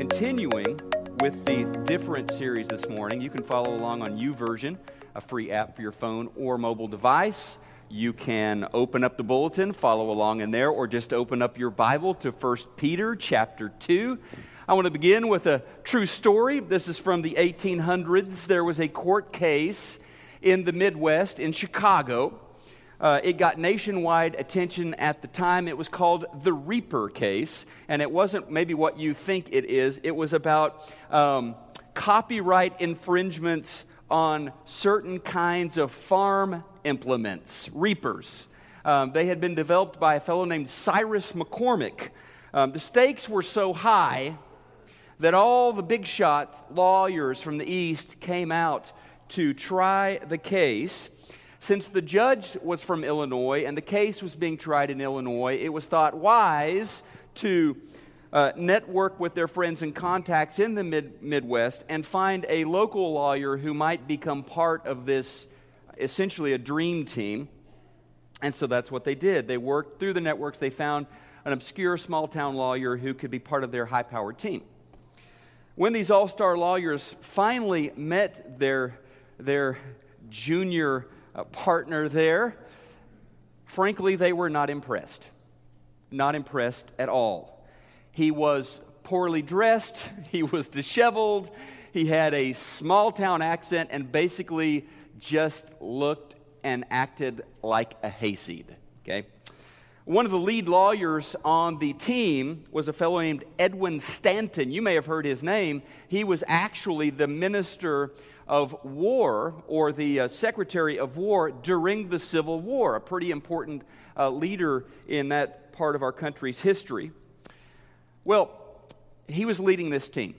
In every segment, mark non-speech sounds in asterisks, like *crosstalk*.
continuing with the different series this morning. You can follow along on YouVersion, a free app for your phone or mobile device. You can open up the bulletin, follow along in there, or just open up your Bible to 1 Peter chapter 2. I want to begin with a true story. This is from the 1800s. There was a court case in the Midwest, in Chicago. Uh, it got nationwide attention at the time. It was called the Reaper case, and it wasn't maybe what you think it is. It was about um, copyright infringements on certain kinds of farm implements, reapers. Um, they had been developed by a fellow named Cyrus McCormick. Um, the stakes were so high that all the big shot lawyers from the East came out to try the case. Since the judge was from Illinois and the case was being tried in Illinois, it was thought wise to uh, network with their friends and contacts in the mid- Midwest and find a local lawyer who might become part of this essentially a dream team. And so that's what they did. They worked through the networks, they found an obscure small town lawyer who could be part of their high powered team. When these all star lawyers finally met their, their junior uh, partner there, frankly, they were not impressed. Not impressed at all. He was poorly dressed, *laughs* he was disheveled, he had a small town accent, and basically just looked and acted like a hayseed. Okay? One of the lead lawyers on the team was a fellow named Edwin Stanton. You may have heard his name. He was actually the minister of war or the uh, secretary of war during the Civil War, a pretty important uh, leader in that part of our country's history. Well, he was leading this team.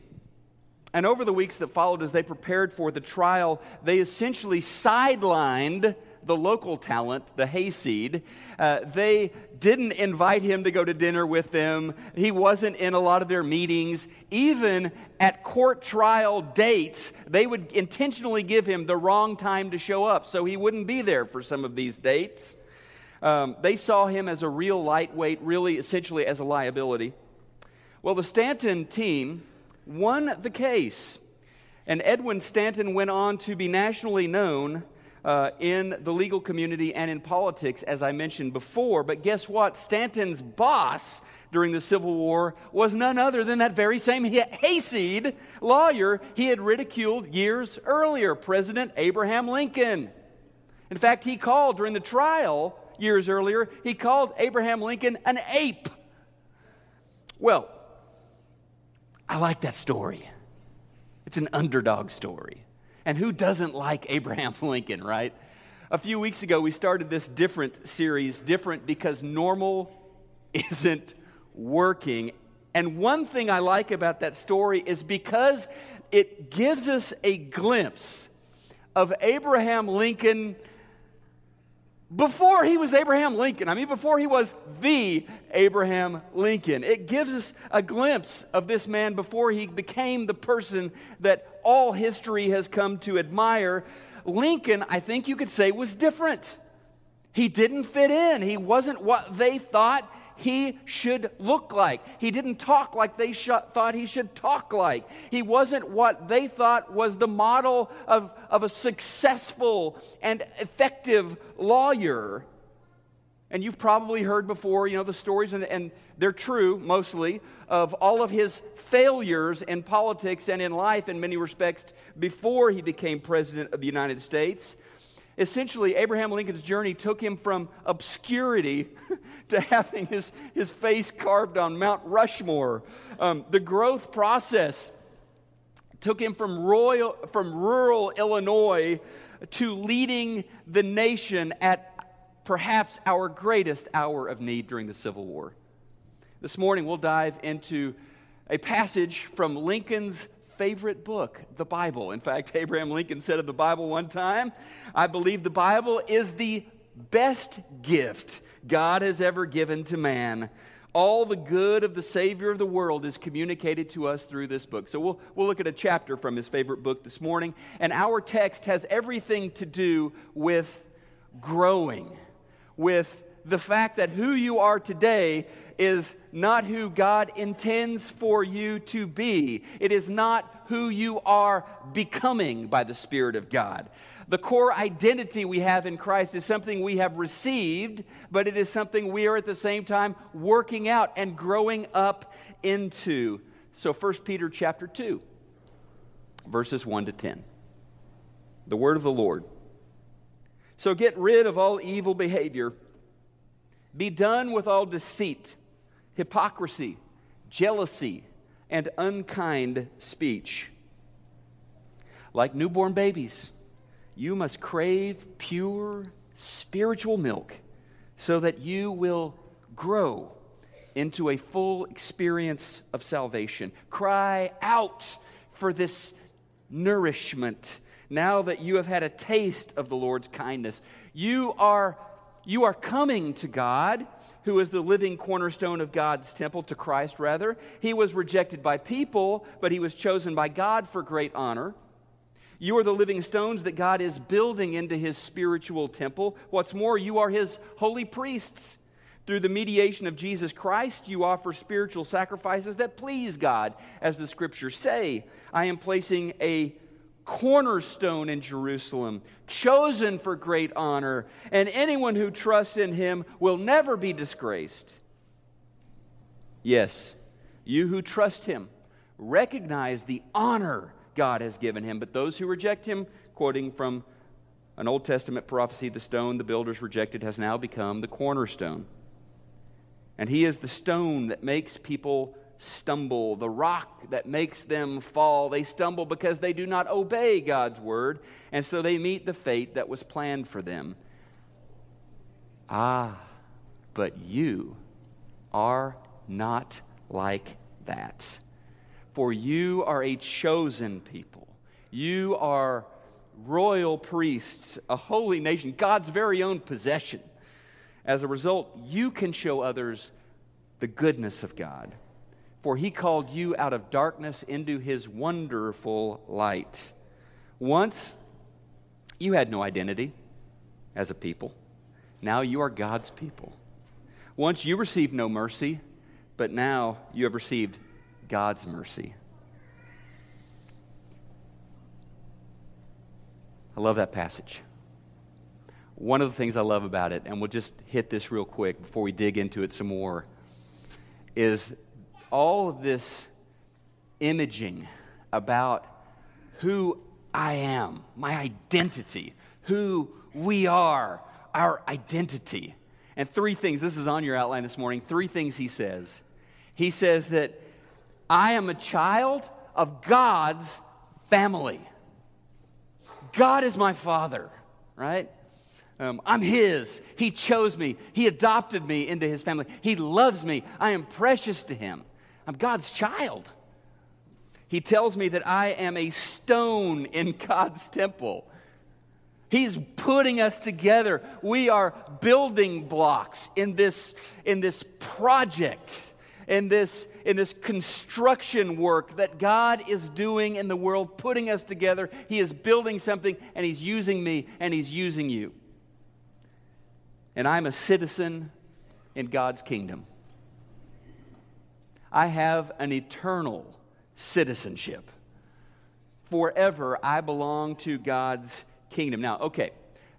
And over the weeks that followed, as they prepared for the trial, they essentially sidelined the local talent, the hayseed. Uh, they didn't invite him to go to dinner with them. He wasn't in a lot of their meetings. Even at court trial dates, they would intentionally give him the wrong time to show up so he wouldn't be there for some of these dates. Um, they saw him as a real lightweight, really essentially as a liability. Well, the Stanton team won the case, and Edwin Stanton went on to be nationally known uh, in the legal community and in politics, as I mentioned before. But guess what? Stanton's boss during the Civil War was none other than that very same hayseed lawyer he had ridiculed years earlier, President Abraham Lincoln. In fact, he called during the trial years earlier, he called Abraham Lincoln an ape. Well, I like that story. It's an underdog story. And who doesn't like Abraham *laughs* Lincoln, right? A few weeks ago, we started this different series, different because normal *laughs* isn't working. And one thing I like about that story is because it gives us a glimpse of Abraham Lincoln before he was Abraham Lincoln. I mean, before he was the Abraham Lincoln. It gives us a glimpse of this man before he became the person that all history has come to admire. Lincoln, I think you could say, was different. He didn't fit in, he wasn't what they thought he should look like. He didn't talk like they sh- thought he should talk like. He wasn't what they thought was the model of, of a successful and effective lawyer. And you've probably heard before, you know, the stories, and, and they're true mostly, of all of his failures in politics and in life in many respects before he became president of the United States. Essentially, Abraham Lincoln's journey took him from obscurity *laughs* to having his, his face carved on Mount Rushmore. Um, the growth process took him from, royal, from rural Illinois to leading the nation at perhaps our greatest hour of need during the Civil War. This morning, we'll dive into a passage from Lincoln's favorite book, the Bible. In fact, *laughs* Abraham Lincoln said of the Bible one time, I believe the Bible is the best gift God has ever given to man. All the good of the Savior of the world is communicated to us through this book. So we'll, we'll look at a chapter from his favorite book this morning. And our text has everything to do with growing with the fact that who you are today is not who God intends for you to be. It is not who you are becoming by the Spirit of God. The core identity we have in Christ is something we have received, but it is something we are at the same time working out and growing up into. So 1 Peter chapter 2 verses 1 to 10. The word of the Lord. So get rid of all evil behavior. Be done with all deceit, hypocrisy, jealousy, and unkind speech. Like newborn babies, you must crave pure spiritual milk so that you will grow into a full experience of salvation. Cry out for this nourishment now that you have had a taste of the Lord's kindness. You are, you are coming to God, who is the living cornerstone of God's temple, to Christ rather. He was rejected by people, but he was chosen by God for great honor. You are the living stones that God is building into his spiritual temple. What's more, you are his holy priests. Through the mediation of Jesus Christ, you offer spiritual sacrifices that please God, as the scriptures say. I am placing a cornerstone in Jerusalem, chosen for great honor, and anyone who trusts in him will never be disgraced. Yes, you who trust him recognize the honor God has given him, but those who reject him, quoting from an Old Testament prophecy, the stone the builders rejected has now become the cornerstone. And he is the stone that makes people stumble, the rock that makes them fall. They stumble because they do not obey God's word, and so they meet the fate that was planned for them. Ah, but you are not like that. For you are a chosen people. You are royal priests, a holy nation, God's very own possession. As a result, you can show others the goodness of God for he called you out of darkness into his wonderful light. Once you had no identity as a people, now you are God's people. Once you received no mercy, but now you have received God's mercy. I love that passage. One of the things I love about it, and we'll just hit this real quick before we dig into it some more, is all of this imaging about who I am, my identity, who we are, our identity. And three things, this is on your outline this morning, three things he says. He says that I am a child of God's family. God is my father, right? Um, I'm His. He chose me. He adopted me into His family. He loves me. I am precious to Him. I'm God's child. He tells me that I am a stone in *laughs* God's temple. He's putting us together. We are building blocks in this, in this project, in this, in this construction work that God is doing in the world, putting us together. He is building something, and He's using me, and He's using you. And I'm a citizen in God's kingdom. I have an eternal citizenship. Forever, I belong to God's kingdom. Now, okay,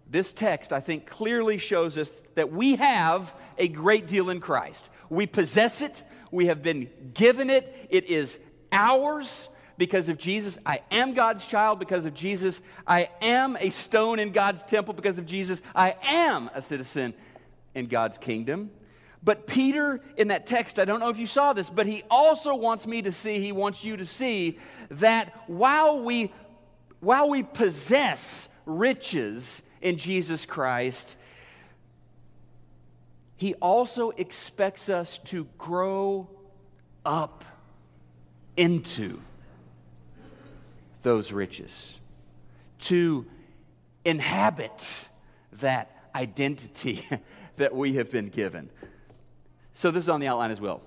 this text, I think, clearly shows us that we have a great deal in Christ. We possess it, we have been given it, it is ours because of Jesus. I am God's child because of Jesus. I am a stone in God's temple because of Jesus. I am a citizen in God's kingdom. But Peter, in that text, I don't know if you saw this, but he also wants me to see, he wants you to see that while we, while we possess riches in Jesus Christ, he also expects us to grow up into those riches, to inhabit that identity *laughs* that we have been given. So this is on the outline as well.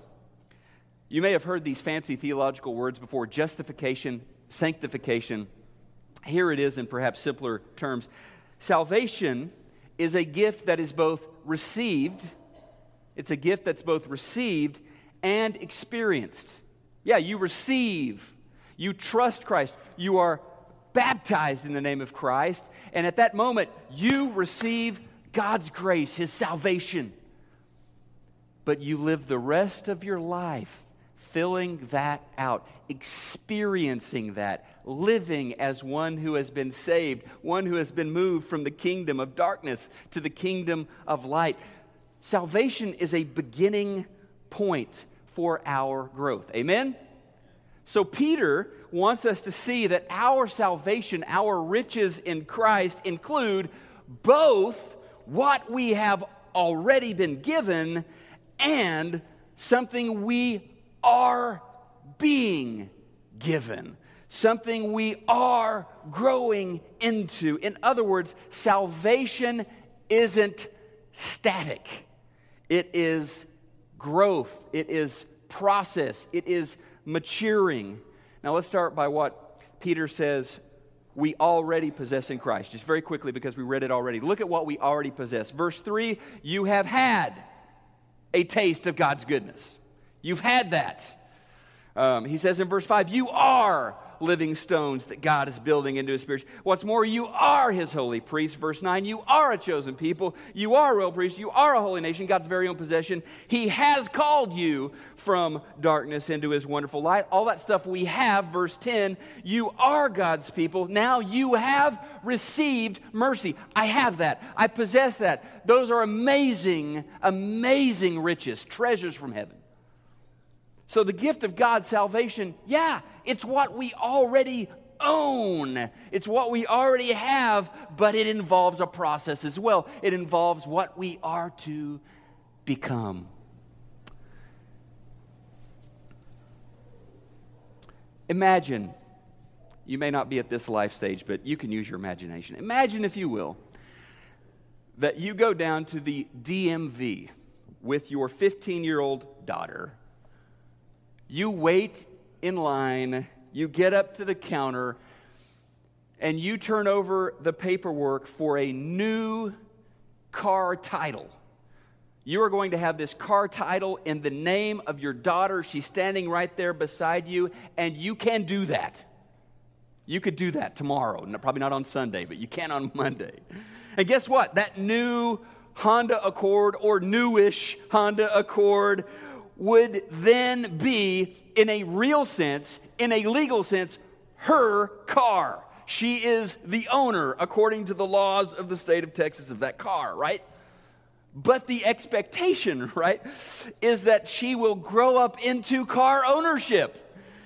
You may have heard these fancy theological words before justification, sanctification. Here it is in perhaps simpler terms. Salvation is a gift that is both received, it's a gift that's both received and experienced. Yeah, you receive, you trust Christ, you are baptized in the name of Christ, and at that moment, you receive God's grace, His salvation. But you live the rest of your life filling that out, experiencing that, living as one who has been saved, one who has been moved from the kingdom of darkness to the kingdom of light. Salvation is a beginning point for our growth. Amen? So, Peter wants us to see that our salvation, our riches in Christ include both what we have already been given and something we are being given, something we are growing into. In other words, salvation isn't static, it is growth, it is process, it is maturing. Now, let's start by what Peter says we already possess in Christ. Just very quickly because we read it already. Look at what we already possess. Verse 3 you have had a taste of God's goodness. You've had that. Um, he says in verse 5, You are living stones that God is building into his spirit. What's more, you are his holy priest. Verse 9, you are a chosen people. You are a royal priest. You are a holy nation, God's very own possession. He has called you from darkness into his wonderful light. All that stuff we have. Verse 10, you are God's people. Now you have received mercy. I have that. I possess that. Those are amazing, amazing riches, treasures from heaven. So, the gift of God's salvation, yeah, it's what we already own. It's what we already have, but it involves a process as well. It involves what we are to become. Imagine, you may not be at this life stage, but you can use your imagination. Imagine, if you will, that you go down to the DMV with your 15 year old daughter you wait in line, you get up to the counter, and you turn over the paperwork for a new car title. You are going to have this car title in the name of your daughter. She's standing right there beside you, and you can do that. You could do that tomorrow. probably not on Sunday, but you can on *laughs* Monday. And guess what? That new Honda Accord or newish Honda Accord would then be, in a real sense, in a legal sense, her car. She is the owner, according to the laws of the state of Texas, of that car, right? But the expectation, *laughs* right, is that she will grow up into car ownership.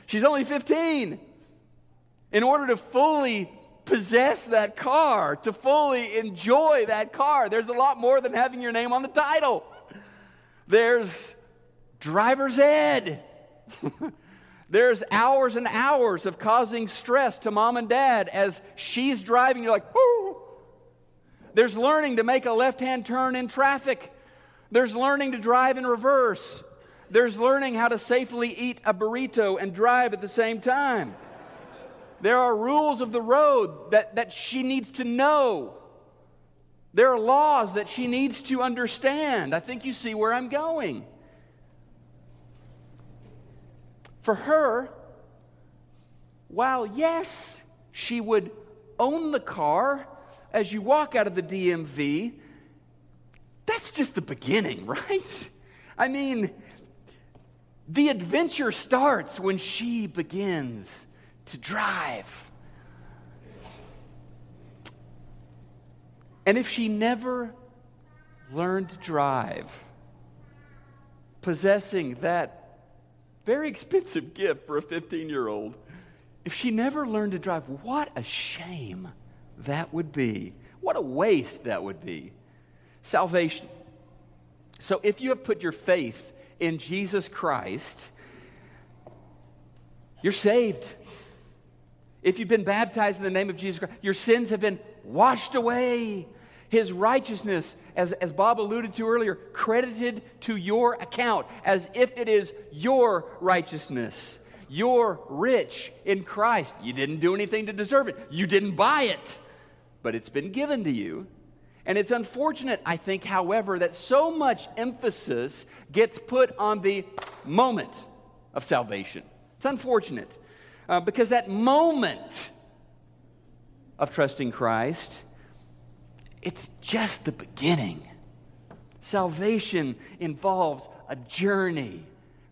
She's only 15. In order to fully possess that car, to fully enjoy that car, there's a lot more than having your name on the title. There's driver's ed. *laughs* There's hours and hours of causing stress to mom and dad as she's driving. You're like, whoo. There's learning to make a left hand turn in traffic. There's learning to drive in reverse. There's learning how to safely eat a burrito and drive at the same time. There are rules of the road that, that she needs to know. There are laws that she needs to understand. I think you see where I'm going. For her, while yes, she would own the car as you walk out of the DMV, that's just the beginning, *laughs* right? I mean, the adventure starts when she begins to drive. And if she never learned to drive, possessing that very expensive gift for a 15 year old. If she never learned to drive, what a shame that would be. What a waste that would be. Salvation. So if you have put your faith in Jesus Christ, you're saved. If you've been baptized in the name of Jesus Christ, your sins have been washed away. His righteousness, as, as Bob alluded to earlier, credited to your account as if it is your righteousness. You're rich in Christ. You didn't do anything to deserve it, you didn't buy it, but it's been given to you. And it's unfortunate, I think, however, that so much emphasis gets put on the moment of salvation. It's unfortunate uh, because that moment of trusting Christ, it's just the beginning. Salvation involves a journey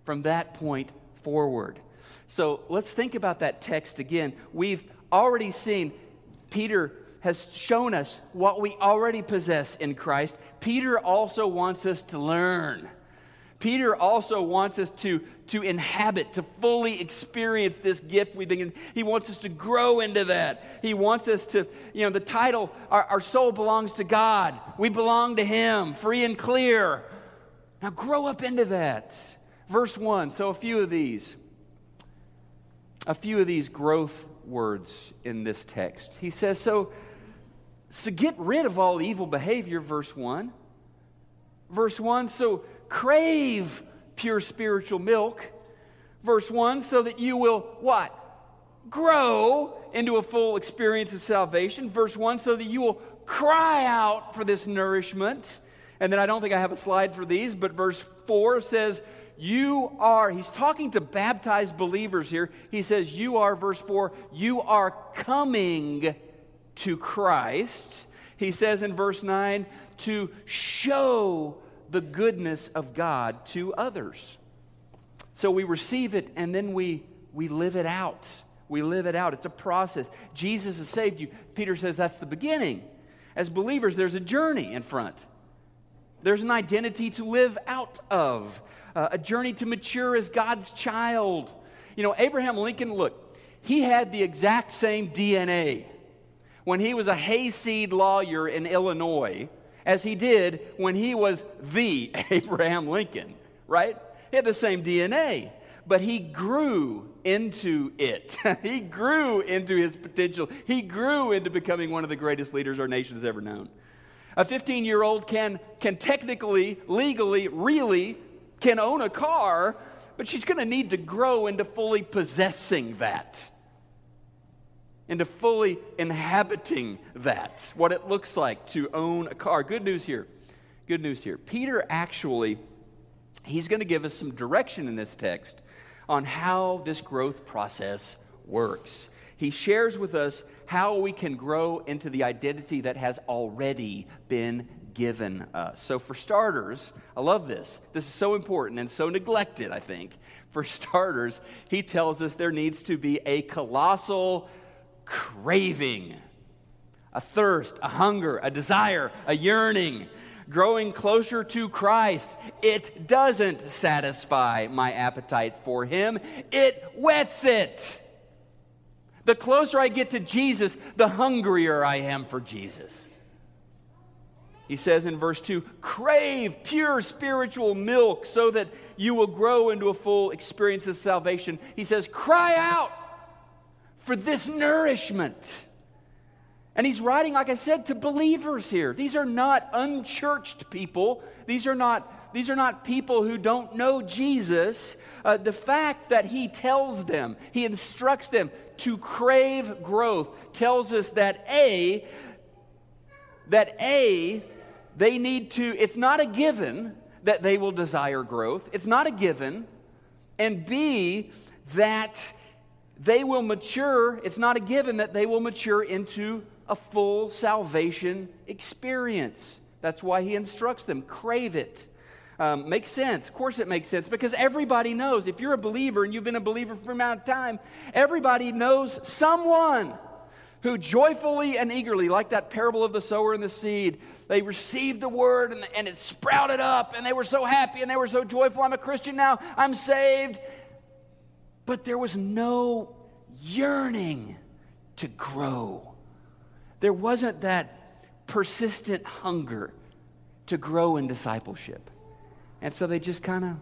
from that point forward. So let's think about that text again. We've already seen Peter has shown us what we already possess in Christ. Peter also wants us to learn. Peter also wants us to, to inhabit, to fully experience this gift we've been He wants us to grow into that. He wants us to, you know, the title, our, our soul belongs to God. We belong to Him, free and clear. Now grow up into that. Verse 1, so a few of these. A few of these growth words in this text. He says, so so get rid of all evil behavior, verse 1. Verse 1, so crave pure spiritual milk. Verse 1, so that you will what? Grow into a full experience of salvation. Verse 1, so that you will cry out for this nourishment. And then I don't think I have a slide for these, but verse 4 says, You are, he's talking to baptized believers here. He says, You are, verse 4, you are coming to Christ. He says in verse 9, to show the goodness of God to others. So we receive it and then we, we live it out. We live it out. It's a process. Jesus has saved you. Peter says that's the beginning. As believers, there's a journey in front. There's an identity to live out of, uh, a journey to mature as God's child. You know, Abraham Lincoln, look, he had the exact same DNA when he was a hayseed lawyer in Illinois as he did when he was the *laughs* Abraham Lincoln, right? He had the same DNA, but he grew into it. *laughs* he grew into his potential. He grew into becoming one of the greatest leaders our nation has ever known. A 15 year old can, can technically, legally, really can own a car, but she's going to need to grow into fully possessing that into fully inhabiting that, what it looks like to own a car. Good news here. Good news here. Peter actually, he's going to give us some direction in this text on how this growth process works. He shares with us how we can grow into the identity that has already been given us. So, for starters, I love this. This is so important and so neglected, I think. For starters, he tells us there needs to be a colossal craving, a thirst, a hunger, a desire, a yearning, growing closer to Christ. It doesn't satisfy my appetite for Him, it whets it. The closer I get to Jesus, the hungrier I am for Jesus. He says in verse 2 crave pure spiritual milk so that you will grow into a full experience of salvation. He says, cry out for this nourishment. And he's writing, like I said, to believers here. These are not unchurched people. These are not, these are not people who don't know Jesus. Uh, the fact that he tells them, he instructs them to crave growth, tells us that A, that A, they need to, it's not a given that they will desire growth. It's not a given. And B, that they will mature, it's not a given that they will mature into a full salvation experience. That's why he instructs them crave it. Um, makes sense. Of course, it makes sense because everybody knows. If you're a believer and you've been a believer for a amount of time, everybody knows someone who joyfully and eagerly, like that parable of the sower and the seed, they received the word and, and it sprouted up and they were so happy and they were so joyful. I'm a Christian now, I'm saved but there was no yearning to grow. There wasn't that persistent hunger to grow in discipleship. And so they just kind of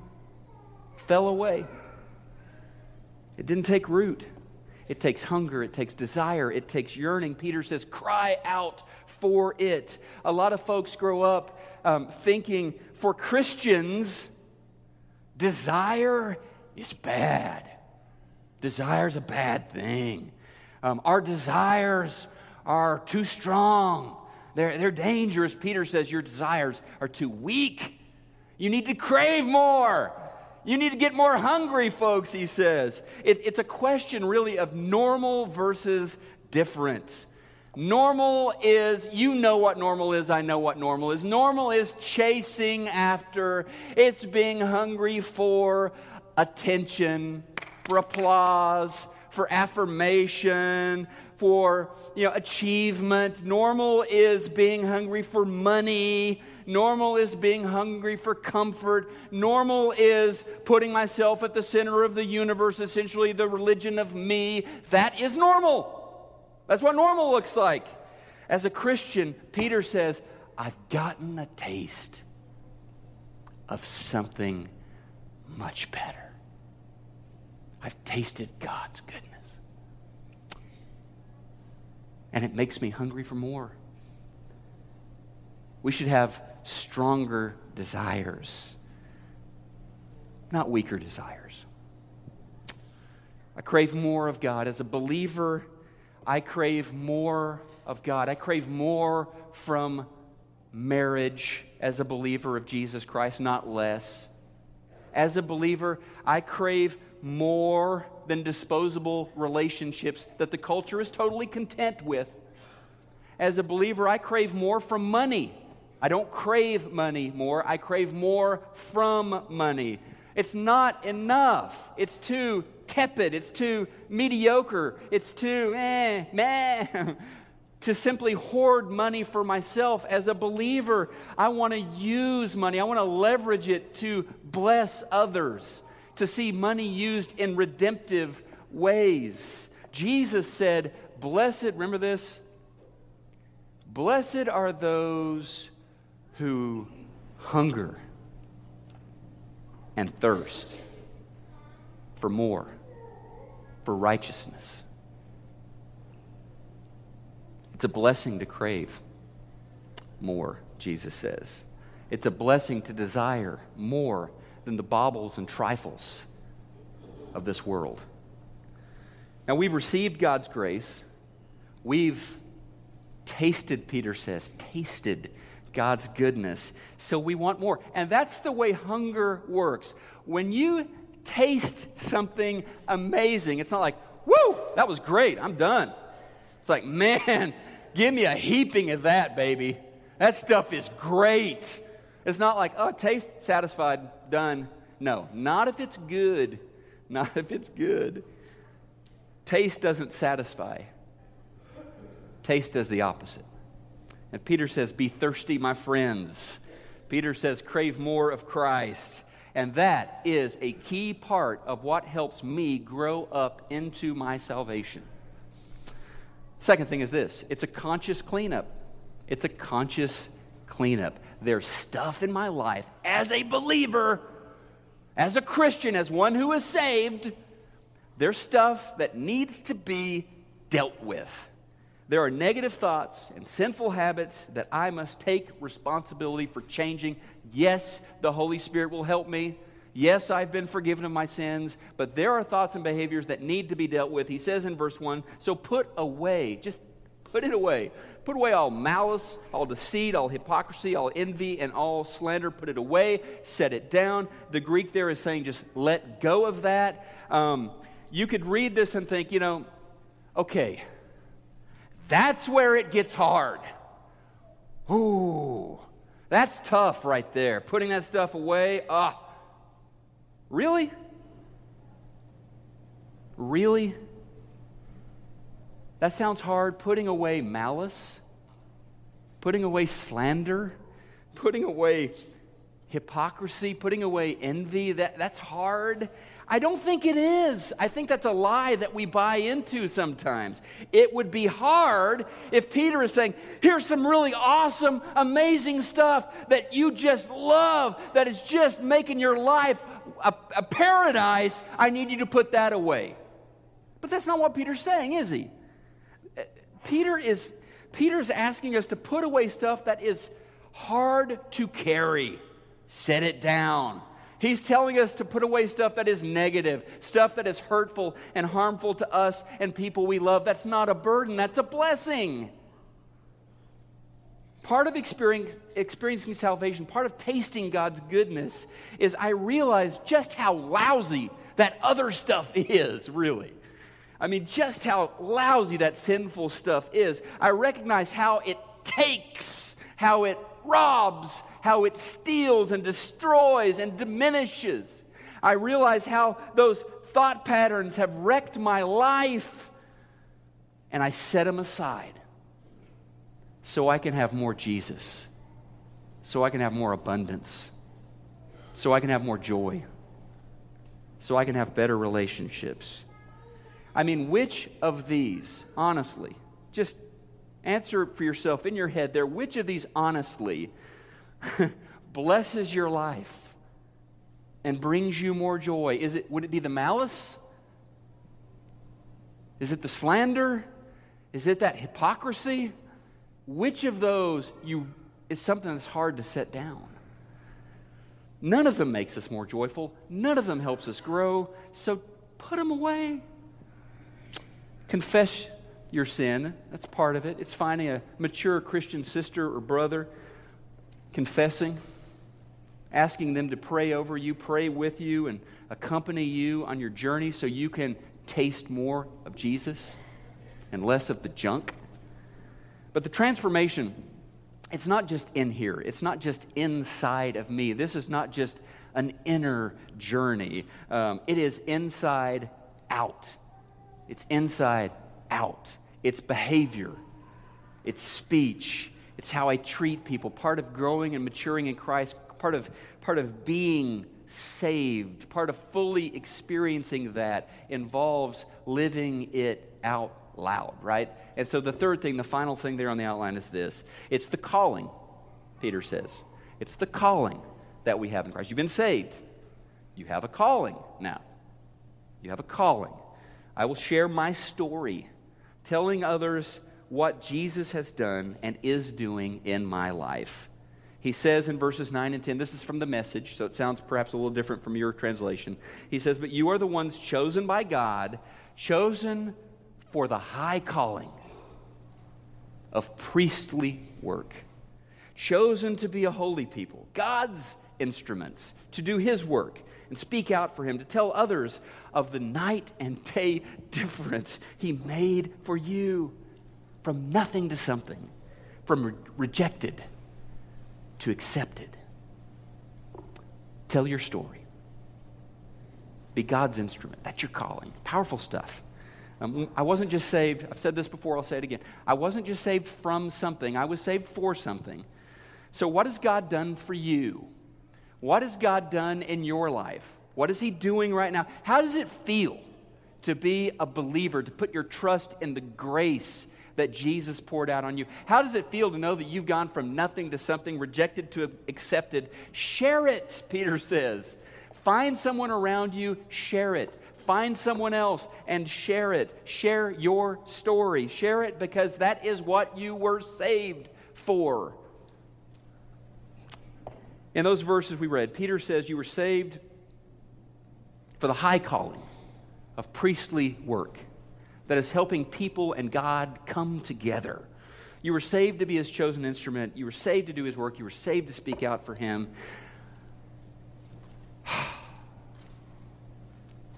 fell away. It didn't take root. It takes hunger, it takes desire, it takes yearning. Peter says, cry out for it. A lot of folks grow up um, thinking for Christians, desire is bad. Desire is a bad thing. Um, our desires are too strong. They're, they're dangerous. Peter says your desires are too weak. You need to crave more. You need to get more hungry, folks, he says. It, it's a question really of normal versus different. Normal is, you know what normal is, I know what normal is. Normal is chasing after, it's being hungry for attention, for applause, for affirmation, for you know, achievement. Normal is being hungry for money. Normal is being hungry for comfort. Normal is putting myself at the center of the universe, essentially the religion of me. That is normal. That's what normal looks like. As a Christian, Peter says, I've gotten a taste of something much better. I've tasted God's goodness and it makes me hungry for more. We should have stronger desires, not weaker desires. I crave more of God. As a believer, I crave more of God. I crave more from marriage as a believer of Jesus Christ, not less. As a believer, I crave more than disposable relationships that the culture is totally content with. As a believer, I crave more from money. I don't crave money more, I crave more from money. It's not enough. It's too tepid. It's too mediocre. It's too eh, meh. *laughs* to simply hoard money for myself. As a believer, I want to use money, I want to leverage it to bless others to see money used in redemptive ways. Jesus said, Blessed, remember this? Blessed are those who hunger and thirst for more, for righteousness. It's a blessing to crave more, Jesus says. It's a blessing to desire more than the baubles and trifles of this world. Now, we've received God's grace. We've tasted, Peter says, tasted God's goodness. So we want more. And that's the way hunger works. When you taste something amazing, it's not like, woo, that was great, I'm done. It's like, *laughs* man, give me a heaping of that, baby. That stuff is great. It's not like, oh, taste satisfied, done. No, not if it's good. *laughs* Not if it's good. Taste doesn't satisfy, taste does the opposite. And Peter says, Be thirsty, my friends. Peter says, Crave more of Christ. And that is a key part of what helps me grow up into my salvation. Second thing is this it's a conscious cleanup. It's a conscious cleanup. There's stuff in my life as a believer, as a Christian, as one who is saved, there's stuff that needs to be dealt with. There are negative thoughts and sinful habits that I must take responsibility for changing. Yes, the Holy Spirit will help me. Yes, I've been forgiven of my sins, but there are thoughts and behaviors that need to be dealt with. He says in verse 1 so put away, just Put it away. Put away all malice, all deceit, all hypocrisy, all envy, and all slander. Put it away. Set it down. The Greek there is saying just let go of that. Um, you could read this and think, you know, okay, that's where it gets hard. Ooh, that's tough right there. Putting that stuff away. Ah, really? Really? That sounds hard. Putting away malice, putting away slander, putting away hypocrisy, putting away envy, that, that's hard. I don't think it is. I think that's a lie that we buy into sometimes. It would be hard if Peter is saying, Here's some really awesome, amazing stuff that you just love, that is just making your life a, a paradise. I need you to put that away. But that's not what Peter's saying, is he? Peter is Peter's asking us to put away stuff that is hard to carry. Set it down. He's telling us to put away stuff that is negative, stuff that is hurtful and harmful to us and people we love. That's not a burden, that's a blessing. Part of experiencing salvation, part of tasting God's goodness, is I realize just how lousy that other stuff *laughs* is, really. I mean, just how lousy that sinful stuff is. I recognize how it takes, how it robs, how it steals and destroys and diminishes. I realize how those thought patterns have wrecked my life, and I set them aside so I can have more Jesus, so I can have more abundance, so I can have more joy, so I can have better relationships. I mean, which of these, honestly, just answer for yourself in your head there, which of these honestly *laughs* blesses your life and brings you more joy? Is it, would it be the malice? Is it the slander? Is it that hypocrisy? Which of those you, is something that's hard to set down? None of them makes us more joyful. None of them helps us grow. So put them away. Confess your sin. That's part of it. It's finding a mature Christian sister or brother, confessing, asking them to pray over you, pray with you, and accompany you on your journey so you can taste more of Jesus and less of the junk. But the transformation, it's not just in here, it's not just inside of me. This is not just an inner journey, um, it is inside out. It's inside out. It's behavior, it's speech, it's how I treat people. Part of growing and maturing in Christ, part of, part of being saved, part of fully experiencing that involves living it out loud, right? And so the third thing, the final thing there on the outline is this it's the calling, Peter says. It's the calling that we have in Christ. You've been saved, you have a calling now. You have a calling. I will share my story, telling others what Jesus has done and is doing in my life. He says in verses 9 and 10, this is from the message, so it sounds perhaps a little different from your translation. He says, But you are the ones chosen by God, chosen for the high calling of priestly work, chosen to be a holy people, God's instruments, to do His work and speak out for Him, to tell others of the night and day *laughs* difference He made for you from nothing to something, from re- rejected to accepted. Tell your story. Be God's instrument. That's your calling. Powerful stuff. Um, I wasn't just saved, I've said this before, I'll say it again. I wasn't just saved from something, I was saved for something. So, what has God done for you? What has God done in your life? What is He doing right now? How does it feel to be a believer, to put your trust in the grace that Jesus poured out on you? How does it feel to know that you've gone from nothing to something, rejected to accepted? Share it, Peter *laughs* says. Find someone around you, share it. Find someone else and share it. Share your story. Share it because that is what you were saved for. In those verses we read, Peter says you were saved for the high calling of priestly work that is helping people and God come together. You were saved to be his chosen instrument. You were saved to do his work. You were saved to speak out for him. *sighs*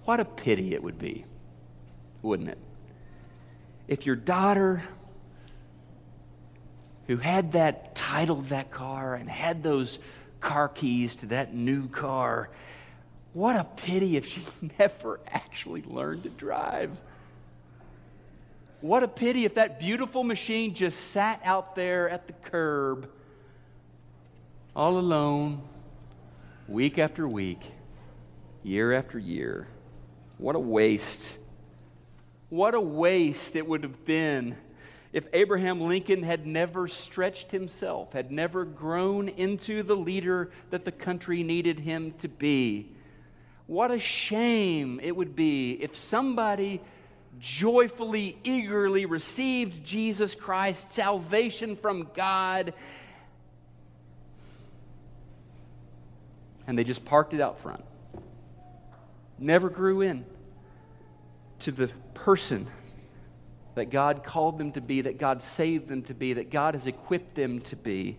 What a pity it would be, wouldn't it? If your daughter, who had that title of that car and had those car keys to that new car, what a pity if she *laughs* never actually learned to drive. What a pity if that beautiful machine just sat out there at the curb, all alone, week after week, year after year. What a waste. What a waste it would have been if Abraham Lincoln had never stretched himself, had never grown into the leader that the country needed him to be. What a shame it would be if somebody joyfully, eagerly received Jesus Christ, salvation from God, and they just parked it out front never grew in to the person that God called them to be, that God saved them to be, that God has equipped them to be,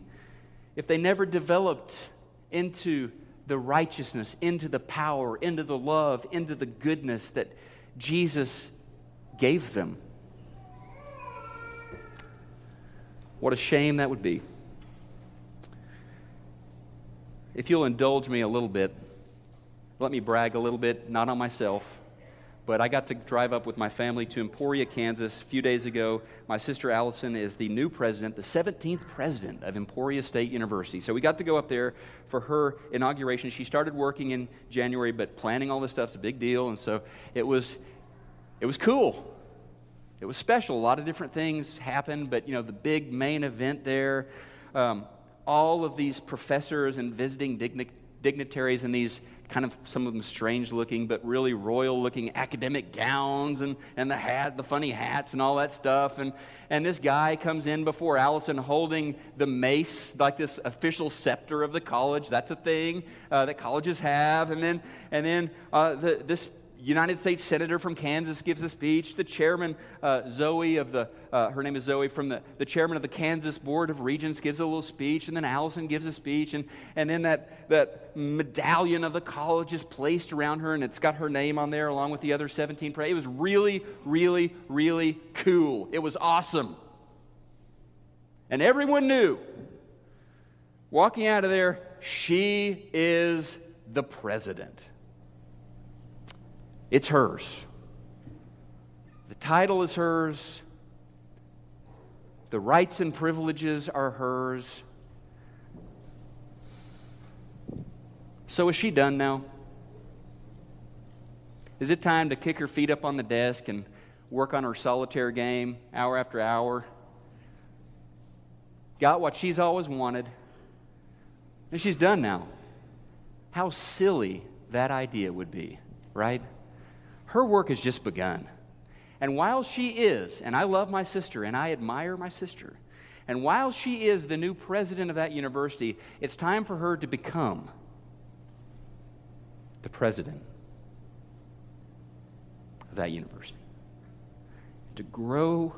if they never developed into the righteousness, into the power, into the love, into the goodness that Jesus gave them. What a shame that would be. If you'll indulge me a little bit, let me brag a little bit, not on myself, but I got to drive up with my family to Emporia, Kansas a few days ago. My sister Allison is the new president, the 17th president of Emporia State University. So we got to go up there for her inauguration. She started working in January, but planning all this stuff's a big deal, and so it was it was cool. It was special. A lot of different things happened, but you know, the big main event there, um, all of these professors and visiting digni- dignitaries in these kind of some of them strange looking but really royal looking academic gowns and, and the hat the funny hats and all that stuff. And, and this guy comes in before allison holding the mace like this official scepter of the college. That's a thing uh, that colleges have. And then and then uh, the, this United States Senator from Kansas gives a speech. The chairman, uh, Zoe of the, uh, her name is Zoe, from the, the chairman of the Kansas Board of Regents gives a little speech. And then Allison gives a speech. And, and then that, that medallion of the college is placed around her and it's got her name on there along with the other 17. It was really, really, really cool. It was awesome. And everyone knew, walking out of there, she is the president. It's hers. The title is hers. The rights and privileges are hers. So is she done now? Is it time to kick her feet up on the desk and work on her solitaire game hour after hour? Got what she's always wanted. And she's done now. How silly that idea would be, right? Her work has just begun. And while she is, and I love my sister and I admire my sister, and while she is the new president of that university, it's time for her to become the president of that university. To grow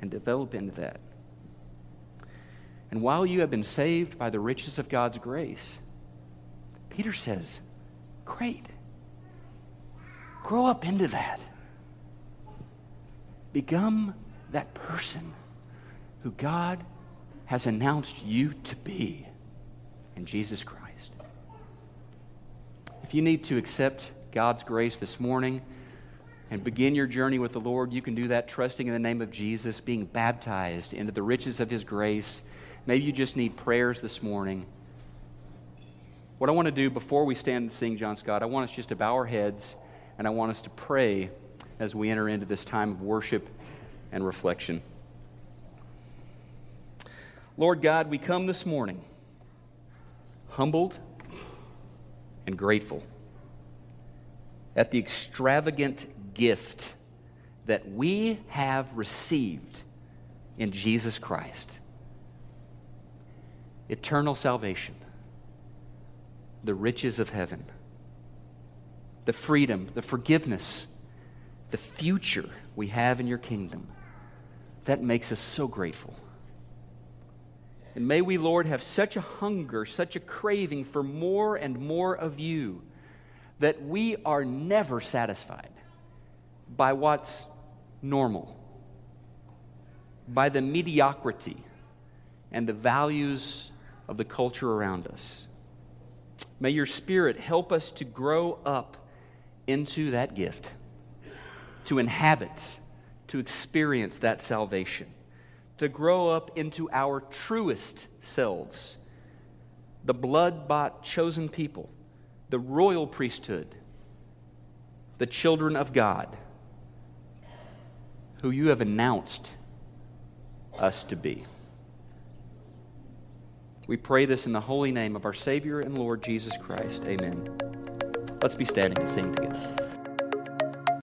and develop into that. And while you have been saved by the riches of God's grace, Peter says, Great. Grow up into that. Become that person who God has announced you to be in Jesus Christ. If you need to accept God's grace this morning and begin your journey with the Lord, you can do that trusting in the name of Jesus, being baptized into the riches of His grace. Maybe you just need prayers this morning. What I want to do before we stand and sing John Scott, I want us just to bow our heads and I want us to pray as we enter into this time of worship and reflection. Lord God, we come this morning humbled and grateful at the extravagant gift that we have received in Jesus Christ eternal salvation, the riches of heaven the freedom, the forgiveness, the future we have in your kingdom. That makes us so grateful. And may we, Lord, have such a hunger, such a craving for more and more of you that we are never satisfied by what's normal, by the mediocrity and the values of the culture around us. May your Spirit help us to grow up into that gift, to inhabit, to experience that salvation, to grow up into our truest selves, the blood bought chosen people, the royal priesthood, the children of God, who you have announced us to be. We pray this in the holy name of our Savior and Lord Jesus Christ. Amen. Let's be standing and sing together.